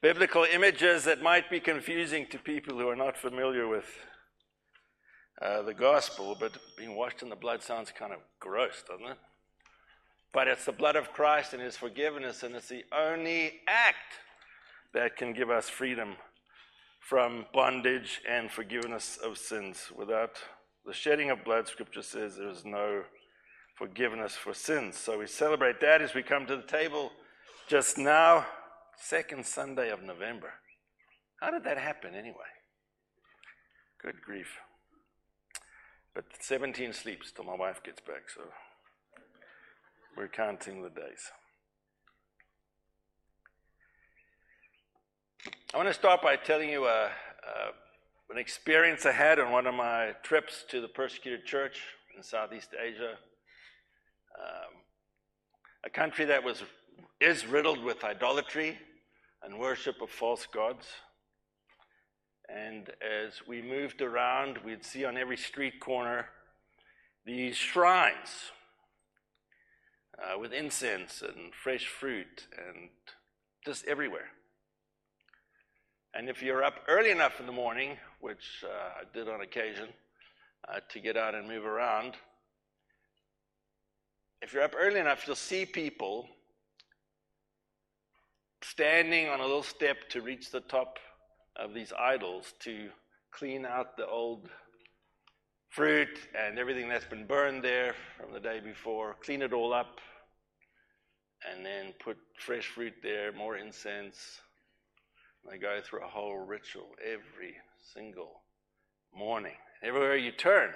biblical images that might be confusing to people who are not familiar with uh, the gospel, but being washed in the blood sounds kind of gross, doesn't it? But it's the blood of Christ and his forgiveness, and it's the only act that can give us freedom from bondage and forgiveness of sins. Without the shedding of blood, Scripture says there is no forgiveness for sins. So we celebrate that as we come to the table just now, second Sunday of November. How did that happen anyway? Good grief. But 17 sleeps till my wife gets back, so we're counting the days. I want to start by telling you a, a, an experience I had on one of my trips to the persecuted church in Southeast Asia, um, a country that was is riddled with idolatry and worship of false gods. And as we moved around, we'd see on every street corner these shrines uh, with incense and fresh fruit and just everywhere. And if you're up early enough in the morning, which uh, I did on occasion, uh, to get out and move around, if you're up early enough, you'll see people standing on a little step to reach the top of these idols to clean out the old fruit and everything that's been burned there from the day before, clean it all up, and then put fresh fruit there, more incense. They go through a whole ritual every single morning. Everywhere you turn,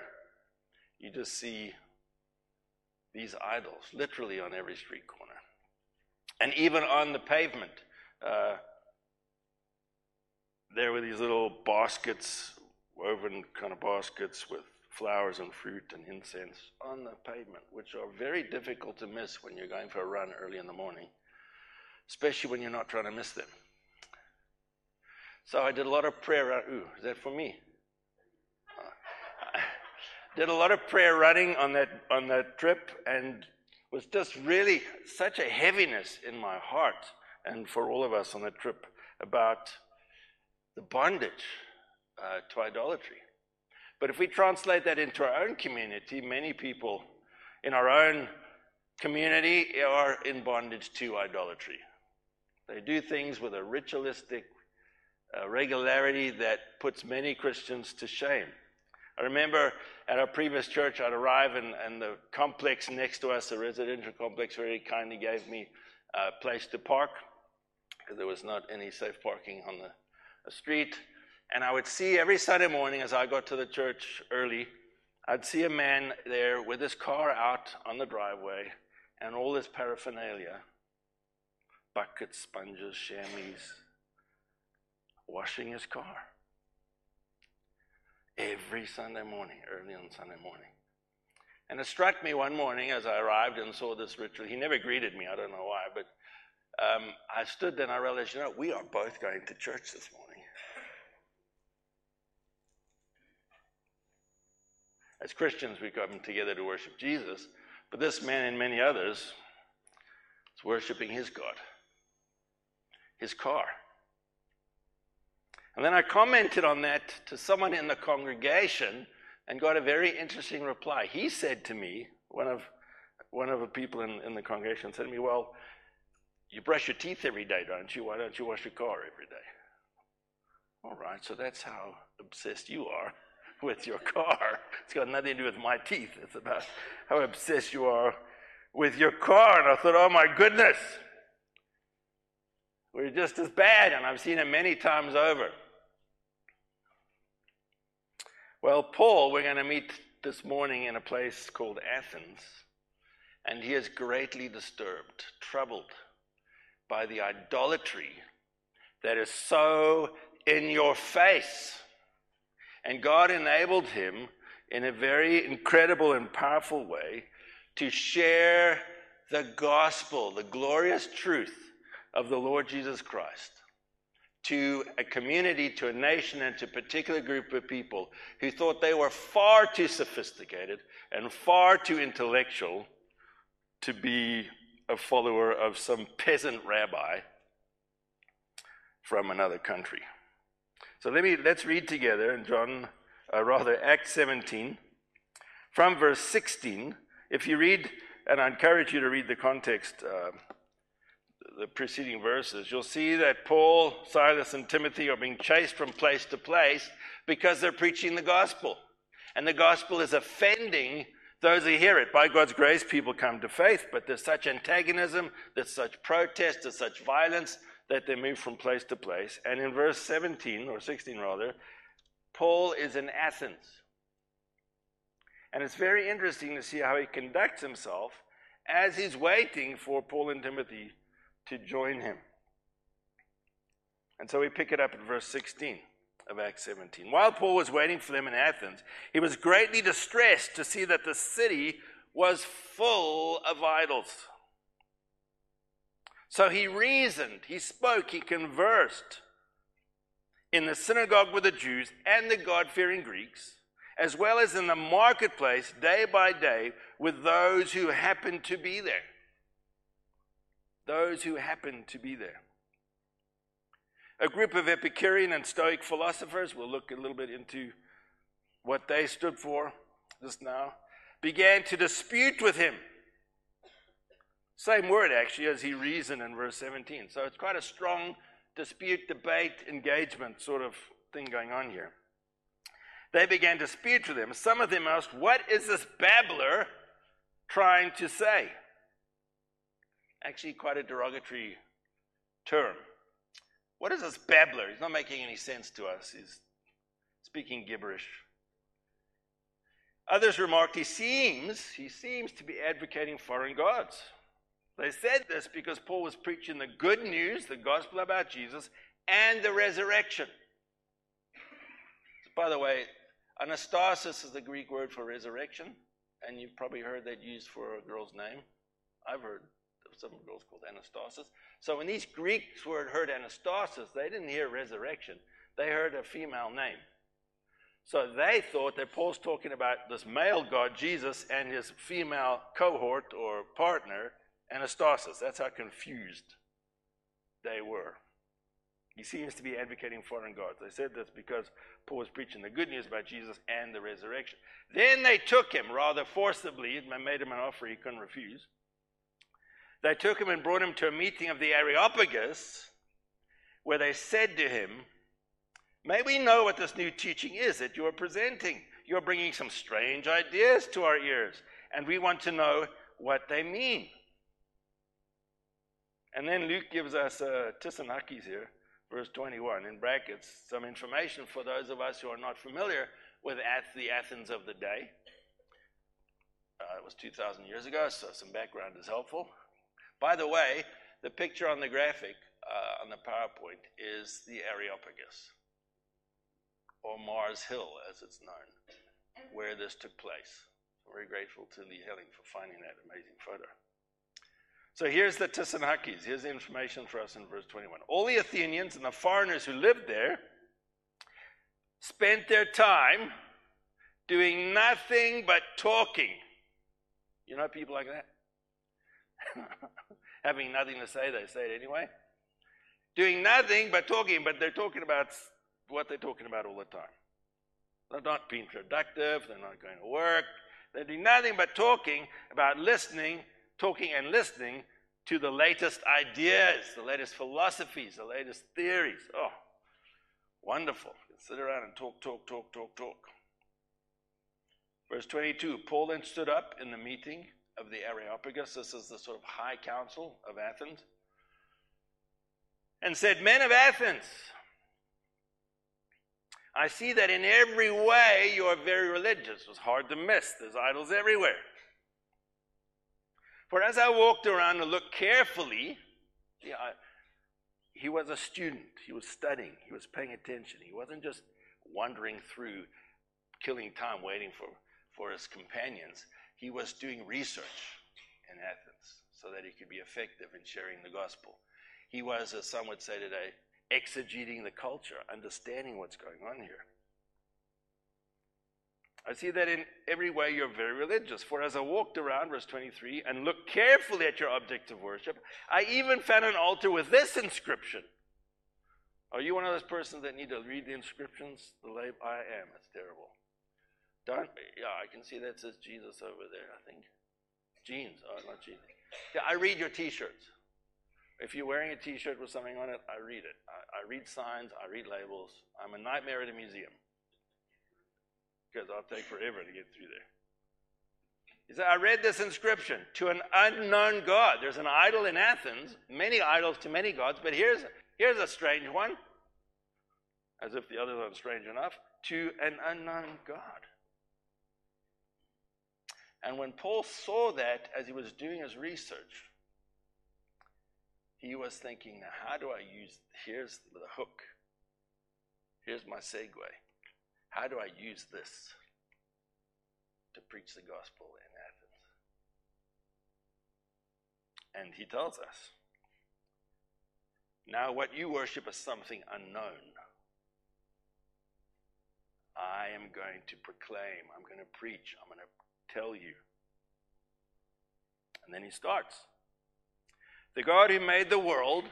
you just see these idols, literally on every street corner. And even on the pavement, uh, there were these little baskets, woven kind of baskets with flowers and fruit and incense on the pavement, which are very difficult to miss when you're going for a run early in the morning, especially when you're not trying to miss them. So I did a lot of prayer. Ooh, is that for me? Did a lot of prayer running on that on that trip, and was just really such a heaviness in my heart, and for all of us on that trip about the bondage uh, to idolatry. But if we translate that into our own community, many people in our own community are in bondage to idolatry. They do things with a ritualistic uh, regularity that puts many Christians to shame. I remember at our previous church, I'd arrive and, and the complex next to us, the residential complex, very kindly gave me a place to park because there was not any safe parking on the, the street. And I would see every Sunday morning as I got to the church early, I'd see a man there with his car out on the driveway and all his paraphernalia buckets, sponges, chamois, washing his car every Sunday morning, early on Sunday morning. And it struck me one morning as I arrived and saw this ritual. He never greeted me, I don't know why, but um, I stood there and I realized, you know, we are both going to church this morning. As Christians, we come together to worship Jesus, but this man and many others is worshiping his God, his car. And then I commented on that to someone in the congregation and got a very interesting reply. He said to me, one of, one of the people in, in the congregation said to me, Well, you brush your teeth every day, don't you? Why don't you wash your car every day? All right, so that's how obsessed you are with your car. It's got nothing to do with my teeth. It's about how obsessed you are with your car. And I thought, oh my goodness, we're just as bad. And I've seen it many times over. Well, Paul, we're going to meet this morning in a place called Athens, and he is greatly disturbed, troubled by the idolatry that is so in your face. And God enabled him in a very incredible and powerful way to share the gospel, the glorious truth of the Lord Jesus Christ to a community, to a nation, and to a particular group of people who thought they were far too sophisticated and far too intellectual to be a follower of some peasant rabbi from another country. So let me let's read together in John, uh, rather Acts 17, from verse 16. If you read, and I encourage you to read the context, uh, the preceding verses, you'll see that Paul, Silas, and Timothy are being chased from place to place because they're preaching the gospel, and the gospel is offending those who hear it. By God's grace, people come to faith, but there's such antagonism, there's such protest, there's such violence that they move from place to place. And in verse 17, or 16 rather, Paul is in Athens. And it's very interesting to see how he conducts himself as he's waiting for Paul and Timothy to join him. And so we pick it up at verse 16 of Acts 17. While Paul was waiting for them in Athens, he was greatly distressed to see that the city was full of idols. So he reasoned, he spoke, he conversed in the synagogue with the Jews and the God fearing Greeks, as well as in the marketplace day by day with those who happened to be there. Those who happened to be there. A group of Epicurean and Stoic philosophers, we'll look a little bit into what they stood for just now, began to dispute with him. Same word, actually, as he reasoned in verse 17. So it's quite a strong dispute, debate, engagement sort of thing going on here. They began to dispute with him. Some of them asked, What is this babbler trying to say? Actually, quite a derogatory term. What is this babbler? He's not making any sense to us. He's speaking gibberish. Others remarked, he seems, he seems to be advocating foreign gods. They said this because Paul was preaching the good news, the gospel about Jesus, and the resurrection. By the way, anastasis is the Greek word for resurrection, and you've probably heard that used for a girl's name. I've heard some girls called anastasis. So when these Greeks heard anastasis, they didn't hear resurrection. They heard a female name. So they thought that Paul's talking about this male God, Jesus, and his female cohort or partner, anastasis. That's how confused they were. He seems to be advocating foreign gods. They said this because Paul was preaching the good news about Jesus and the resurrection. Then they took him rather forcibly, and made him an offer he couldn't refuse. They took him and brought him to a meeting of the Areopagus, where they said to him, May we know what this new teaching is that you are presenting? You're bringing some strange ideas to our ears, and we want to know what they mean. And then Luke gives us uh, Tissanakis here, verse 21, in brackets, some information for those of us who are not familiar with the Athens of the day. Uh, it was 2,000 years ago, so some background is helpful. By the way, the picture on the graphic uh, on the PowerPoint is the Areopagus, or Mars Hill as it's known, where this took place. very grateful to Lee Helling for finding that amazing photo. So here's the Tissanakis. Here's the information for us in verse 21. All the Athenians and the foreigners who lived there spent their time doing nothing but talking. You know people like that? having nothing to say, they say it anyway. Doing nothing but talking, but they're talking about what they're talking about all the time. They're not being productive, they're not going to work. They're doing nothing but talking about listening, talking and listening to the latest ideas, the latest philosophies, the latest theories. Oh, wonderful. Sit around and talk, talk, talk, talk, talk. Verse 22 Paul then stood up in the meeting of the Areopagus. This is the sort of high council of Athens. And said, Men of Athens, I see that in every way you are very religious. It was hard to miss. There's idols everywhere. For as I walked around and looked carefully, I, uh, he was a student. He was studying. He was paying attention. He wasn't just wandering through, killing time waiting for, for his companions he was doing research in Athens so that he could be effective in sharing the gospel. He was, as some would say today, exegeting the culture, understanding what's going on here. I see that in every way you're very religious. For as I walked around, verse 23, and looked carefully at your object of worship, I even found an altar with this inscription Are you one of those persons that need to read the inscriptions? The label? I am. It's terrible. Don't. Yeah, I can see that says Jesus over there. I think. Jeans. Oh, not jeans. Yeah, I read your T-shirts. If you're wearing a T-shirt with something on it, I read it. I, I read signs. I read labels. I'm a nightmare at a museum because I'll take forever to get through there. He said, I read this inscription to an unknown God. There's an idol in Athens, many idols to many gods, but here's, here's a strange one, as if the others aren't strange enough, to an unknown God. And when Paul saw that as he was doing his research, he was thinking, now, how do I use, here's the hook. Here's my segue. How do I use this to preach the gospel in Athens? And he tells us, now what you worship is something unknown. I am going to proclaim, I'm going to preach, I'm going to tell you. And then he starts. The God who made the world,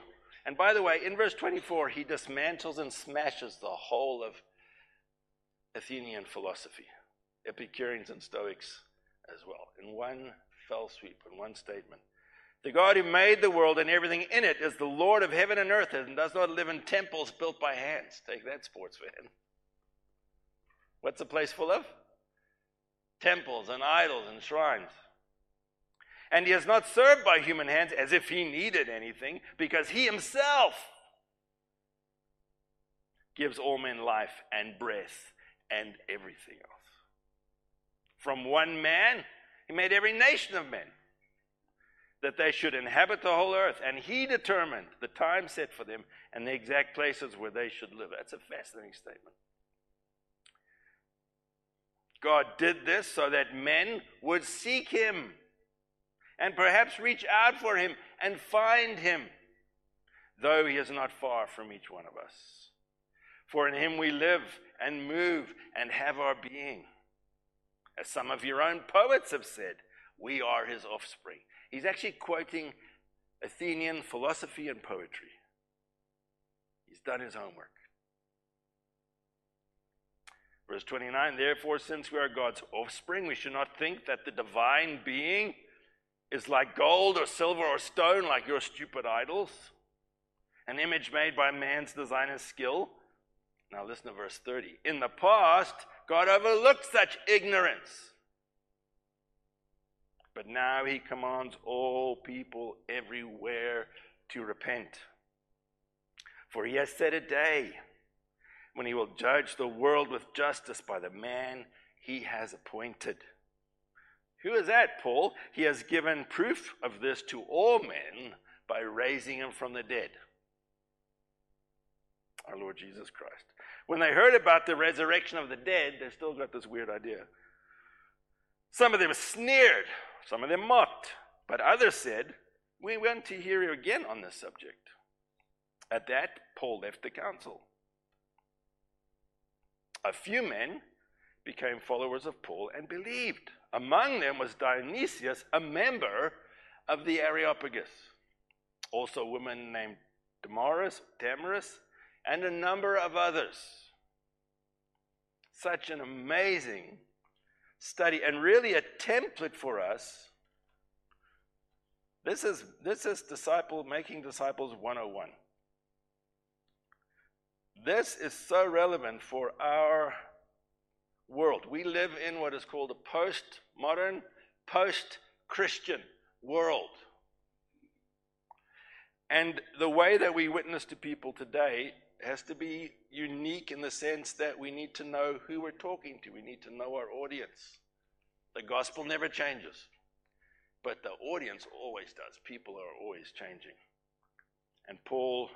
and by the way, in verse 24, he dismantles and smashes the whole of Athenian philosophy, Epicureans and Stoics as well, in one fell sweep, in one statement. The God who made the world and everything in it is the Lord of heaven and earth and does not live in temples built by hands. Take that, sports fan. What's the place full of? Temples and idols and shrines. And he is not served by human hands as if he needed anything, because he himself gives all men life and breath and everything else. From one man, he made every nation of men that they should inhabit the whole earth, and he determined the time set for them and the exact places where they should live. That's a fascinating statement. God did this so that men would seek him and perhaps reach out for him and find him, though he is not far from each one of us. For in him we live and move and have our being. As some of your own poets have said, we are his offspring. He's actually quoting Athenian philosophy and poetry. He's done his homework. Verse 29 Therefore, since we are God's offspring, we should not think that the divine being is like gold or silver or stone, like your stupid idols, an image made by man's design and skill. Now, listen to verse 30. In the past, God overlooked such ignorance. But now he commands all people everywhere to repent. For he has set a day when he will judge the world with justice by the man he has appointed. Who is that, Paul? He has given proof of this to all men by raising him from the dead. Our Lord Jesus Christ. When they heard about the resurrection of the dead, they still got this weird idea. Some of them sneered, some of them mocked, but others said, We want to hear you again on this subject. At that, Paul left the council. A few men became followers of Paul and believed. Among them was Dionysius, a member of the Areopagus. Also, a woman named Damaris, Damaris, and a number of others. Such an amazing study, and really a template for us. This is, this is disciple making disciples 101. This is so relevant for our world. We live in what is called a post-modern, post-Christian world. And the way that we witness to people today has to be unique in the sense that we need to know who we're talking to. We need to know our audience. The gospel never changes, but the audience always does. People are always changing. And Paul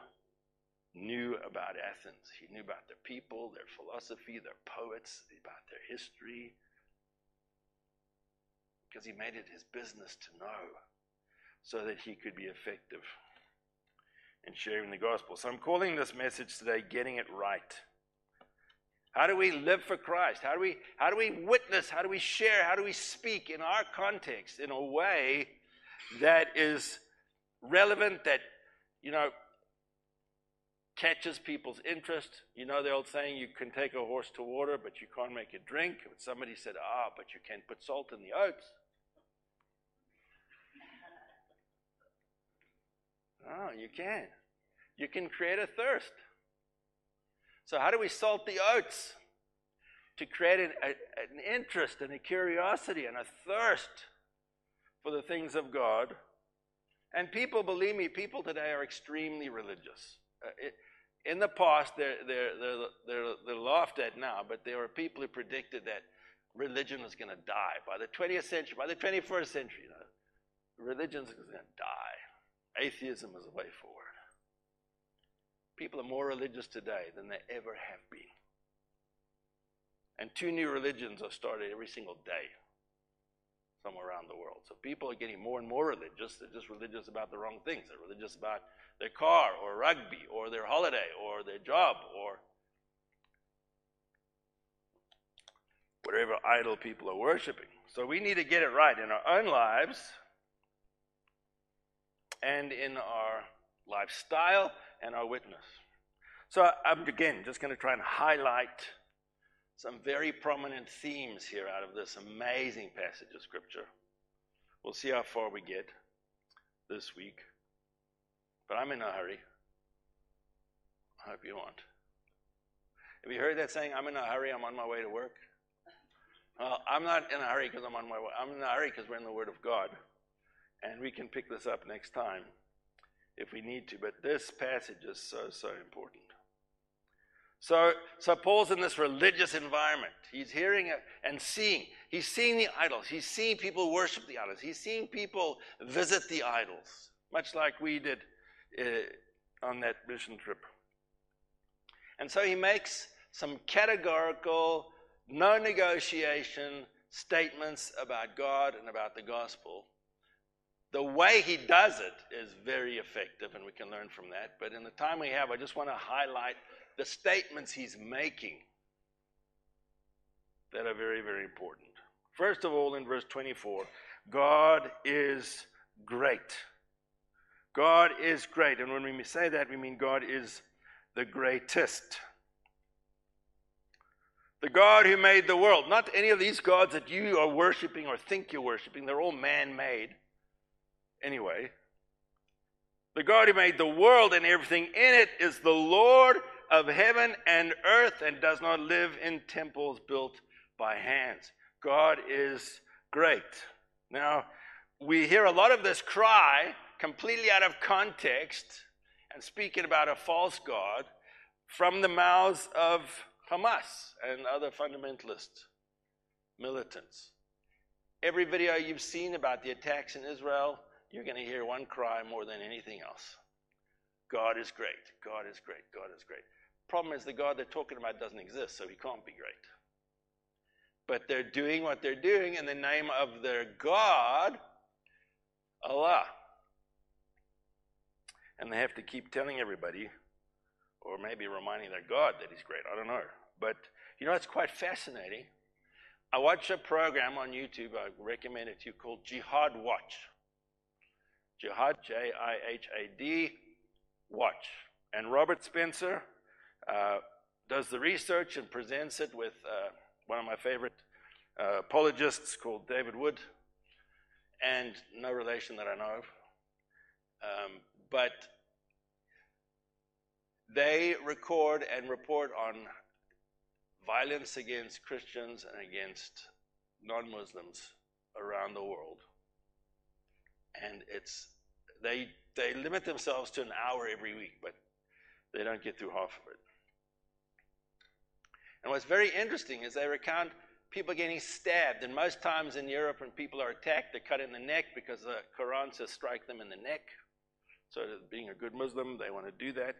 knew about Athens. He knew about their people, their philosophy, their poets, about their history. Because he made it his business to know so that he could be effective in sharing the gospel. So I'm calling this message today Getting It Right. How do we live for Christ? How do we how do we witness? How do we share? How do we speak in our context in a way that is relevant that you know catches people's interest. You know the old saying, you can take a horse to water, but you can't make it drink. But somebody said, ah, but you can put salt in the oats. Oh, you can. You can create a thirst. So, how do we salt the oats? To create an, a, an interest and a curiosity and a thirst for the things of God. And people, believe me, people today are extremely religious. Uh, in the past, they're, they're, they're, they're, they're laughed at now, but there were people who predicted that religion was going to die by the 20th century, by the 21st century. You know, religion is going to die. Atheism is the way forward. People are more religious today than they ever have been. And two new religions are started every single day somewhere around the world. So people are getting more and more religious. They're just religious about the wrong things. They're religious about their car or rugby or their holiday or their job or whatever idol people are worshiping. So we need to get it right in our own lives and in our lifestyle and our witness. So I'm again just going to try and highlight some very prominent themes here out of this amazing passage of Scripture. We'll see how far we get this week. But I'm in a hurry. I hope you aren't. Have you heard that saying, I'm in a hurry, I'm on my way to work? Well, I'm not in a hurry because I'm on my way. I'm in a hurry because we're in the Word of God. And we can pick this up next time if we need to. But this passage is so, so important. So, so Paul's in this religious environment. He's hearing it and seeing. He's seeing the idols. He's seeing people worship the idols. He's seeing people visit the idols, much like we did uh, on that mission trip. And so he makes some categorical, no negotiation statements about God and about the gospel the way he does it is very effective, and we can learn from that. But in the time we have, I just want to highlight the statements he's making that are very, very important. First of all, in verse 24, God is great. God is great. And when we say that, we mean God is the greatest. The God who made the world, not any of these gods that you are worshiping or think you're worshiping, they're all man made anyway. The God who made the world and everything in it is the Lord of heaven and earth and does not live in temples built by hands. God is great. Now, we hear a lot of this cry completely out of context and speaking about a false God from the mouths of Hamas and other fundamentalist militants. Every video you've seen about the attacks in Israel you're going to hear one cry more than anything else God is great. God is great. God is great. Problem is, the God they're talking about doesn't exist, so he can't be great. But they're doing what they're doing in the name of their God, Allah. And they have to keep telling everybody, or maybe reminding their God that he's great. I don't know. But you know, it's quite fascinating. I watch a program on YouTube, I recommend it to you, called Jihad Watch. Jihad, J I H A D, watch. And Robert Spencer uh, does the research and presents it with uh, one of my favorite uh, apologists called David Wood, and no relation that I know of. Um, but they record and report on violence against Christians and against non Muslims around the world. And it's they, they limit themselves to an hour every week, but they don't get through half of it. And what's very interesting is they recount people getting stabbed. And most times in Europe, when people are attacked, they're cut in the neck because the Quran says strike them in the neck. So, being a good Muslim, they want to do that.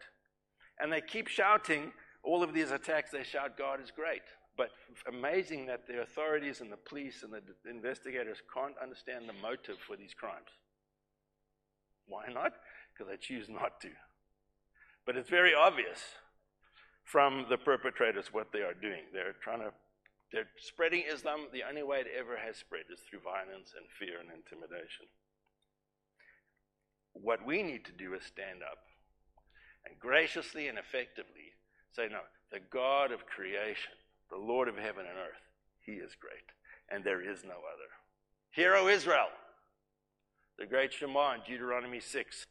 And they keep shouting all of these attacks, they shout, God is great. But amazing that the authorities and the police and the investigators can't understand the motive for these crimes. Why not? Because they choose not to. But it's very obvious from the perpetrators what they are doing. They're trying to, they're spreading Islam. The only way it ever has spread is through violence and fear and intimidation. What we need to do is stand up and graciously and effectively say, No, the God of creation, the Lord of heaven and earth, He is great, and there is no other. Hear, O Israel, the great Shema in Deuteronomy 6.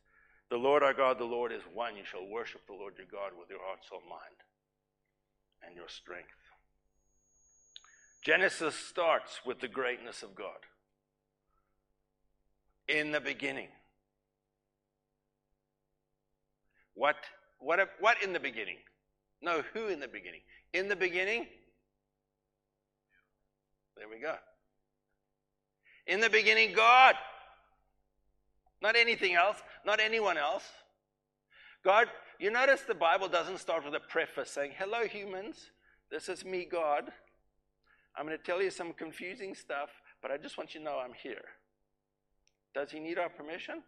The Lord our God, the Lord is one. You shall worship the Lord your God with your heart, soul, mind, and your strength. Genesis starts with the greatness of God. In the beginning. What, what, what in the beginning? No, who in the beginning? In the beginning? There we go. In the beginning, God. Not anything else, not anyone else. God, you notice the Bible doesn't start with a preface saying, Hello, humans, this is me, God. I'm going to tell you some confusing stuff, but I just want you to know I'm here. Does he need our permission?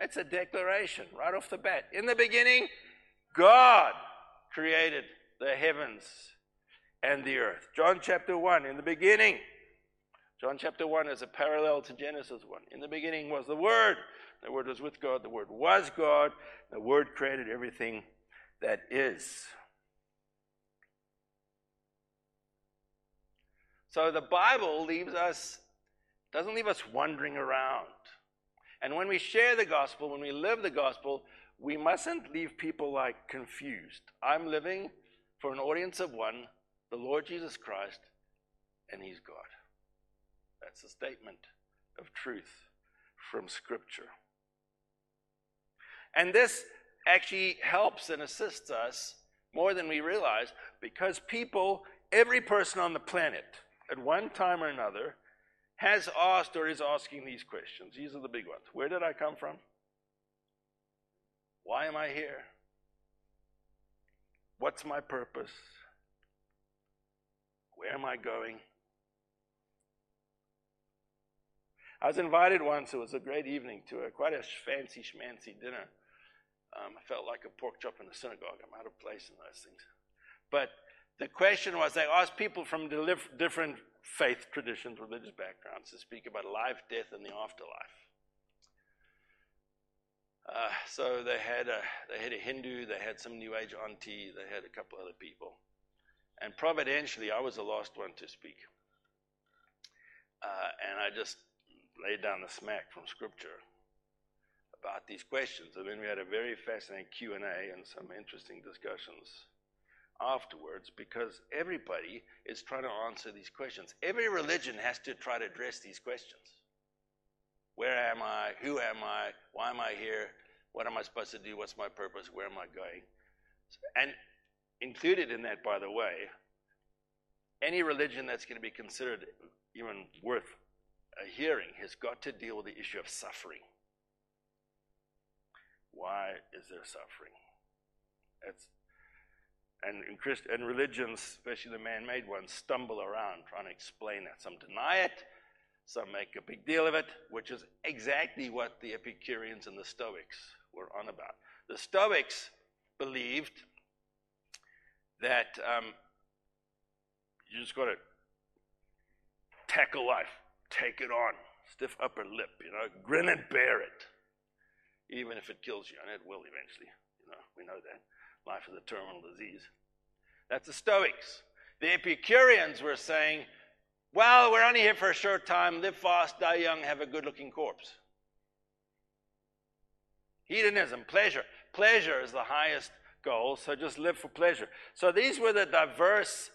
It's a declaration right off the bat. In the beginning, God created the heavens and the earth. John chapter 1, in the beginning, John chapter 1 is a parallel to Genesis 1. In the beginning was the Word. The Word was with God. The Word was God. The Word created everything that is. So the Bible leaves us, doesn't leave us wandering around. And when we share the gospel, when we live the gospel, we mustn't leave people like confused. I'm living for an audience of one, the Lord Jesus Christ, and He's God. That's a statement of truth from Scripture. And this actually helps and assists us more than we realize because people, every person on the planet, at one time or another, has asked or is asking these questions. These are the big ones. Where did I come from? Why am I here? What's my purpose? Where am I going? I was invited once, it was a great evening, to a quite a fancy schmancy dinner. Um, I felt like a pork chop in a synagogue. I'm out of place in those things. But the question was they asked people from different faith traditions, religious backgrounds, to speak about life, death, and the afterlife. Uh, so they had a they had a Hindu, they had some New Age auntie, they had a couple other people, and providentially, I was the last one to speak. Uh, and I just laid down the smack from Scripture about these questions. And then we had a very fascinating Q&A and some interesting discussions afterwards because everybody is trying to answer these questions. Every religion has to try to address these questions. Where am I? Who am I? Why am I here? What am I supposed to do? What's my purpose? Where am I going? And included in that, by the way, any religion that's going to be considered even worth a hearing has got to deal with the issue of suffering. Why is there suffering? That's, and in Christ, and religions, especially the man-made ones, stumble around trying to explain that. Some deny it, some make a big deal of it, which is exactly what the Epicureans and the Stoics were on about. The Stoics believed that um, you just got to tackle life take it on. Stiff upper lip, you know, grin and bear it. Even if it kills you, and it will eventually. You know, we know that. Life is a terminal disease. That's the Stoics. The Epicureans were saying, well, we're only here for a short time. Live fast, die young, have a good looking corpse. Hedonism, pleasure. Pleasure is the highest goal, so just live for pleasure. So these were the diverse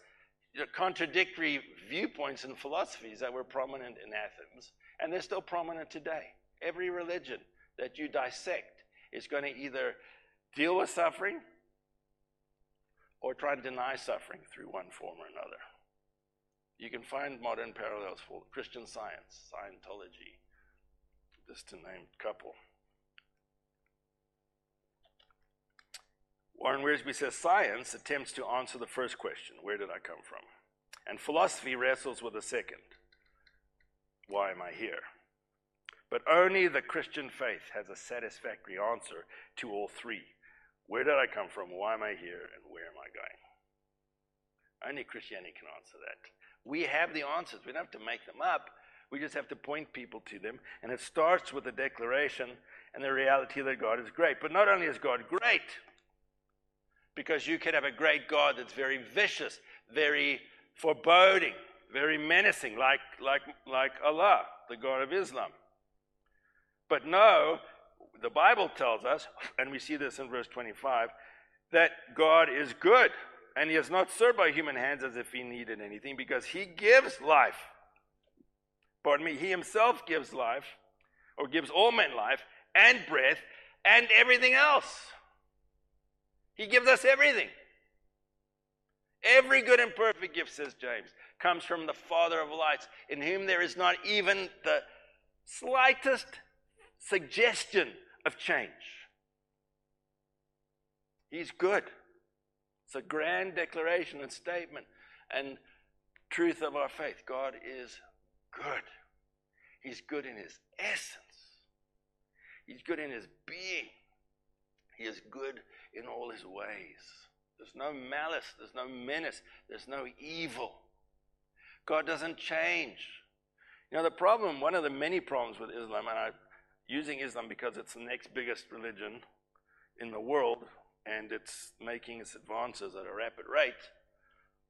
contradictory viewpoints and philosophies that were prominent in Athens, and they're still prominent today. Every religion that you dissect is going to either deal with suffering or try to deny suffering through one form or another. You can find modern parallels for Christian science, Scientology, just to name a couple. Warren Wiersbe says science attempts to answer the first question where did I come from? And philosophy wrestles with the second why am I here? But only the Christian faith has a satisfactory answer to all three. Where did I come from? Why am I here? And where am I going? Only Christianity can answer that. We have the answers. We don't have to make them up. We just have to point people to them. And it starts with the declaration and the reality that God is great. But not only is God great, because you can have a great God that's very vicious, very foreboding, very menacing, like, like, like Allah, the God of Islam. But no, the Bible tells us, and we see this in verse 25, that God is good, and He is not served by human hands as if He needed anything, because He gives life. Pardon me, He Himself gives life, or gives all men life, and breath, and everything else. He gives us everything. Every good and perfect gift, says James, comes from the Father of lights, in whom there is not even the slightest suggestion of change. He's good. It's a grand declaration and statement and truth of our faith. God is good. He's good in his essence, He's good in his being. He is good in all his ways. There's no malice, there's no menace, there's no evil. God doesn't change. You know, the problem, one of the many problems with Islam, and I'm using Islam because it's the next biggest religion in the world and it's making its advances at a rapid rate.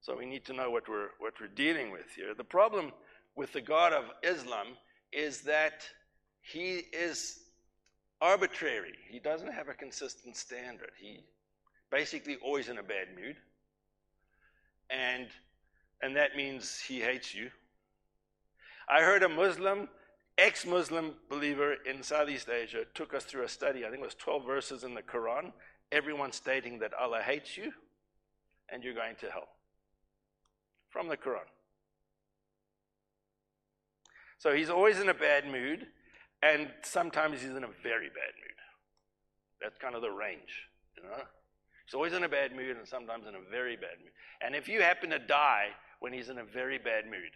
So we need to know what we're, what we're dealing with here. The problem with the God of Islam is that he is arbitrary. He doesn't have a consistent standard. He basically always in a bad mood. And and that means he hates you. I heard a Muslim, ex-Muslim believer in Southeast Asia took us through a study. I think it was 12 verses in the Quran, everyone stating that Allah hates you and you're going to hell. From the Quran. So he's always in a bad mood and sometimes he's in a very bad mood. That's kind of the range, you know? He's always in a bad mood and sometimes in a very bad mood. And if you happen to die when he's in a very bad mood,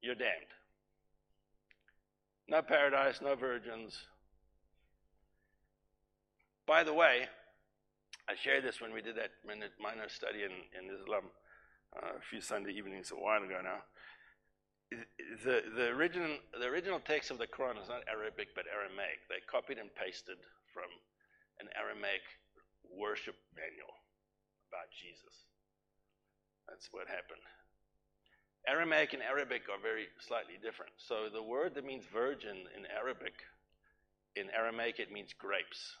you're damned. No paradise, no virgins. By the way, I shared this when we did that minor study in, in Islam uh, a few Sunday evenings a while ago now the, the, original, the original text of the Quran is not Arabic but Aramaic. They copied and pasted from an Aramaic worship manual about Jesus. That's what happened. Aramaic and Arabic are very slightly different. So the word that means virgin in Arabic, in Aramaic it means grapes.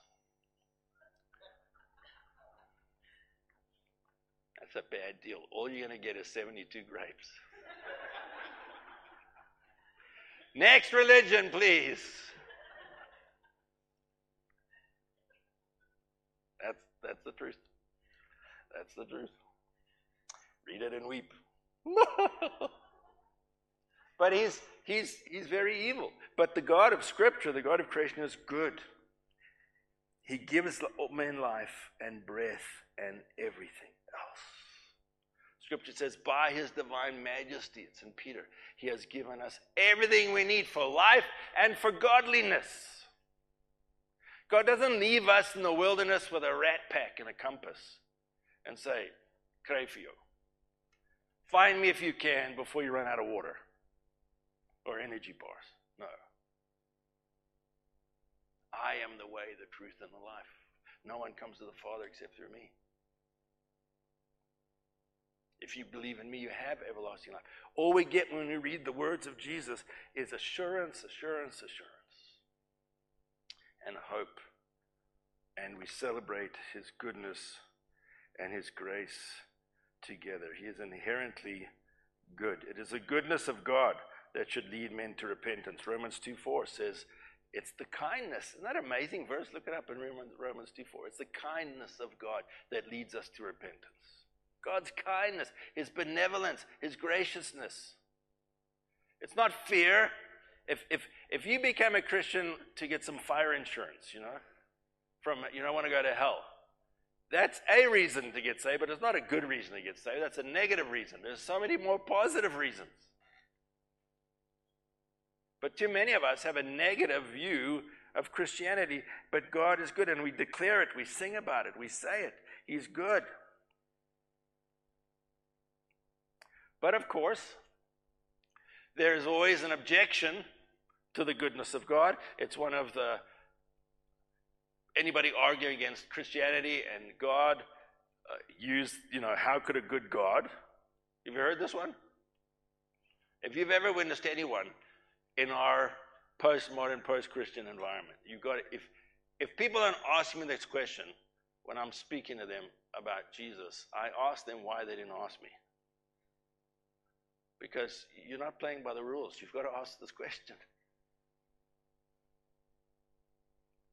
That's a bad deal. All you're going to get is 72 grapes. Next religion, please. That's, that's the truth. That's the truth. Read it and weep. but he's, he's, he's very evil. But the God of Scripture, the God of creation, is good. He gives men life and breath and everything else. Scripture says, by his divine majesty, it's in Peter, he has given us everything we need for life and for godliness. God doesn't leave us in the wilderness with a rat pack and a compass and say, Crefio, find me if you can before you run out of water or energy bars. No. I am the way, the truth, and the life. No one comes to the Father except through me. If you believe in me, you have everlasting life. All we get when we read the words of Jesus is assurance, assurance, assurance, and hope. And we celebrate his goodness and his grace together. He is inherently good. It is the goodness of God that should lead men to repentance. Romans 2 4 says, it's the kindness. Isn't that amazing verse? Look it up in Romans 2 4. It's the kindness of God that leads us to repentance. God's kindness, His benevolence, His graciousness. It's not fear. If, if, if you become a Christian to get some fire insurance, you know, from you don't want to go to hell, that's a reason to get saved, but it's not a good reason to get saved. That's a negative reason. There's so many more positive reasons. But too many of us have a negative view of Christianity, but God is good, and we declare it, we sing about it, we say it. He's good. But of course, there's always an objection to the goodness of God. It's one of the anybody argue against Christianity and God uh, use, you know, how could a good God? Have you heard this one? If you've ever witnessed anyone in our postmodern, post-Christian environment, you've got to, if if people don't ask me this question when I'm speaking to them about Jesus, I ask them why they didn't ask me. Because you're not playing by the rules. You've got to ask this question.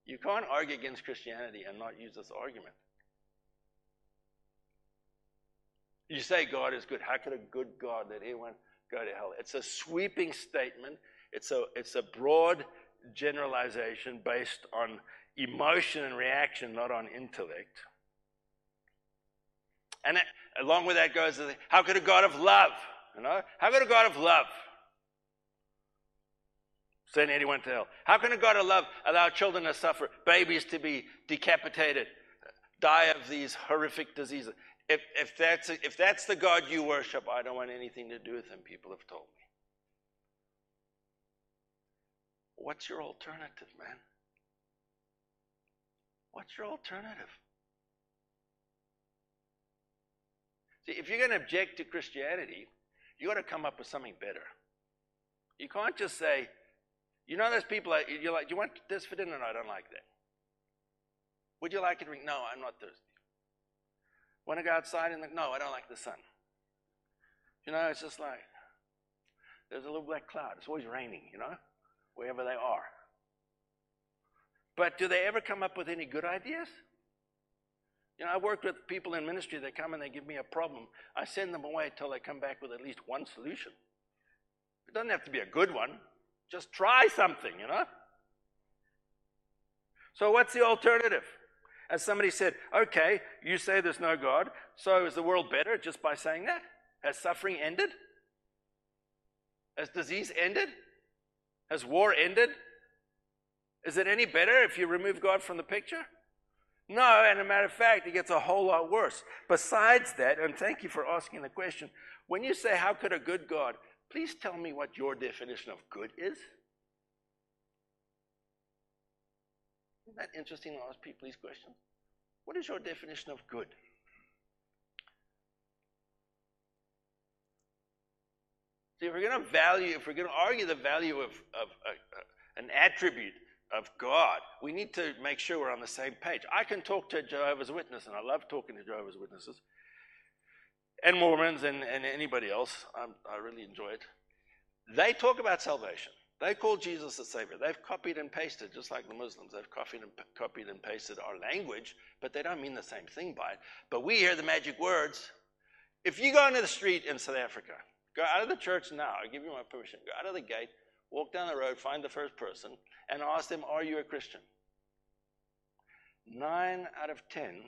You can't argue against Christianity and not use this argument. You say God is good. How could a good God let anyone go to hell? It's a sweeping statement. It's a, it's a broad generalization based on emotion and reaction, not on intellect. And along with that goes, how could a God of love, you know, how could a God of love send anyone to hell? How can a God of love allow children to suffer, babies to be decapitated, die of these horrific diseases? If, if, that's, if that's the God you worship, I don't want anything to do with him, people have told me. What's your alternative, man? What's your alternative? See, if you're going to object to Christianity, you've got to come up with something better. You can't just say, you know, there's people, that you're like, do you want this for dinner? No, I don't like that. Would you like a drink? No, I'm not thirsty. Want to go outside? And no, I don't like the sun. You know, it's just like there's a little black cloud. It's always raining, you know, wherever they are. But do they ever come up with any good ideas? You know, I worked with people in ministry They come and they give me a problem. I send them away until they come back with at least one solution. It doesn't have to be a good one. Just try something, you know? So, what's the alternative? As somebody said, okay, you say there's no God, so is the world better just by saying that? Has suffering ended? Has disease ended? Has war ended? Is it any better if you remove God from the picture? No, and a matter of fact, it gets a whole lot worse. Besides that, and thank you for asking the question, when you say, How could a good God? Please tell me what your definition of good is. Isn't that interesting to ask people these questions? What is your definition of good? See, if we're going to value, if we're going to argue the value of, of uh, uh, an attribute of God, we need to make sure we're on the same page. I can talk to Jehovah's Witness, and I love talking to Jehovah's Witnesses, and Mormons, and, and anybody else. I'm, I really enjoy it. They talk about salvation. They call Jesus the Savior. They've copied and pasted, just like the Muslims. They've copied and, copied and pasted our language, but they don't mean the same thing by it. But we hear the magic words. If you go into the street in South Africa, go out of the church now, I give you my permission, go out of the gate, walk down the road, find the first person, and ask them, Are you a Christian? Nine out of ten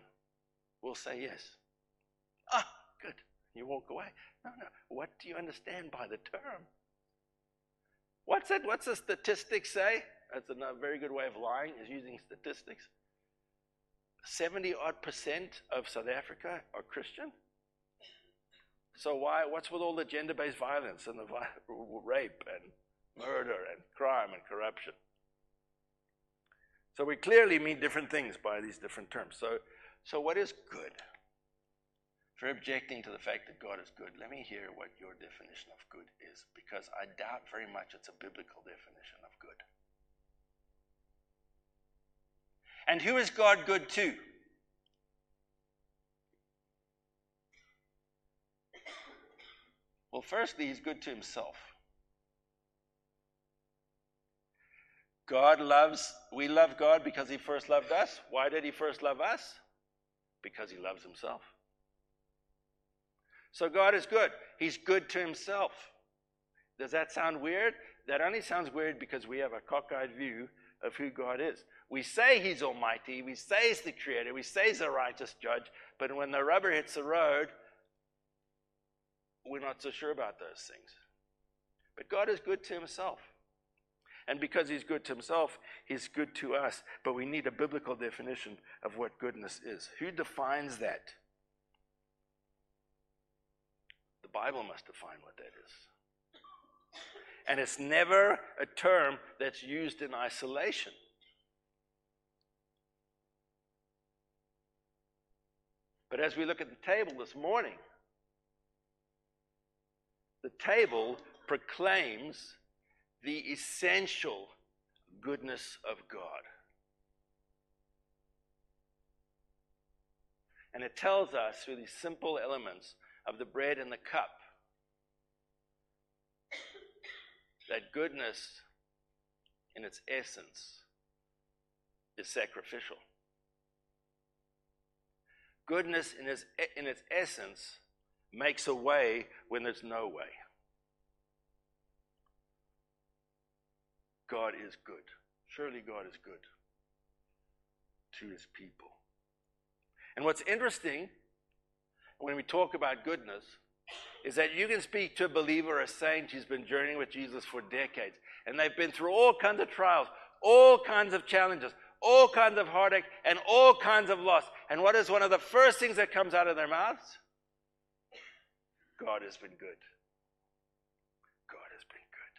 will say yes. Ah, good. You walk away. No, no. What do you understand by the term? What's it? What's the statistics say? That's a very good way of lying, is using statistics. 70 odd percent of South Africa are Christian. So why? What's with all the gender-based violence and the rape and murder and crime and corruption. So we clearly mean different things by these different terms. So, so what is good? For objecting to the fact that God is good, let me hear what your definition of good is, because I doubt very much it's a biblical definition of good. And who is God good to? Well, firstly, he's good to himself. God loves, we love God because he first loved us. Why did he first love us? Because he loves himself. So God is good. He's good to himself. Does that sound weird? That only sounds weird because we have a cockeyed view of who God is. We say he's almighty, we say he's the creator, we say he's a righteous judge, but when the rubber hits the road, we're not so sure about those things. But God is good to himself. And because he's good to himself, he's good to us. But we need a biblical definition of what goodness is. Who defines that? The Bible must define what that is. And it's never a term that's used in isolation. But as we look at the table this morning, the table proclaims the essential goodness of God. And it tells us through these simple elements of the bread and the cup that goodness in its essence is sacrificial. Goodness in its, in its essence makes a way when there's no way. God is good. Surely God is good to his people. And what's interesting when we talk about goodness is that you can speak to a believer, a saint who's been journeying with Jesus for decades, and they've been through all kinds of trials, all kinds of challenges, all kinds of heartache, and all kinds of loss. And what is one of the first things that comes out of their mouths? God has been good. God has been good.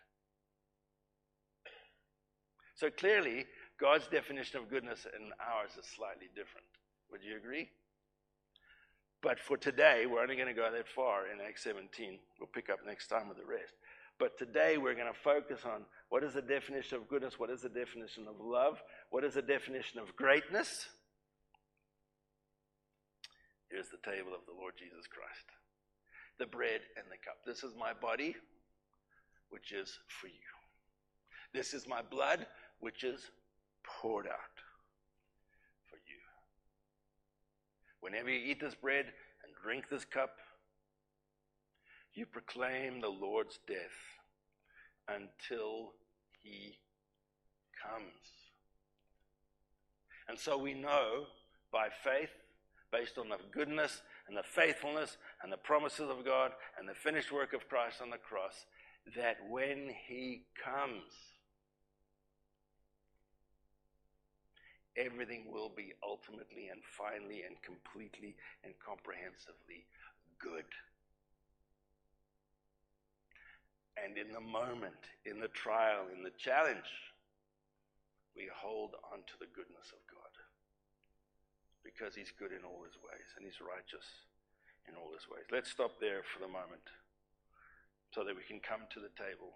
So clearly, God's definition of goodness and ours is slightly different. Would you agree? But for today, we're only going to go that far in Acts 17. We'll pick up next time with the rest. But today, we're going to focus on what is the definition of goodness, what is the definition of love, what is the definition of greatness. Here's the table of the Lord Jesus Christ the bread and the cup. This is my body, which is for you. This is my blood, which is poured out for you. Whenever you eat this bread and drink this cup, you proclaim the Lord's death until he comes. And so we know by faith, based on the goodness and the faithfulness and the promises of God and the finished work of Christ on the cross, that when he comes, everything will be ultimately and finally and completely and comprehensively good. And in the moment, in the trial, in the challenge, we hold on to the goodness of God because He's good in all His ways and He's righteous in all His ways. Let's stop there for the moment so that we can come to the table.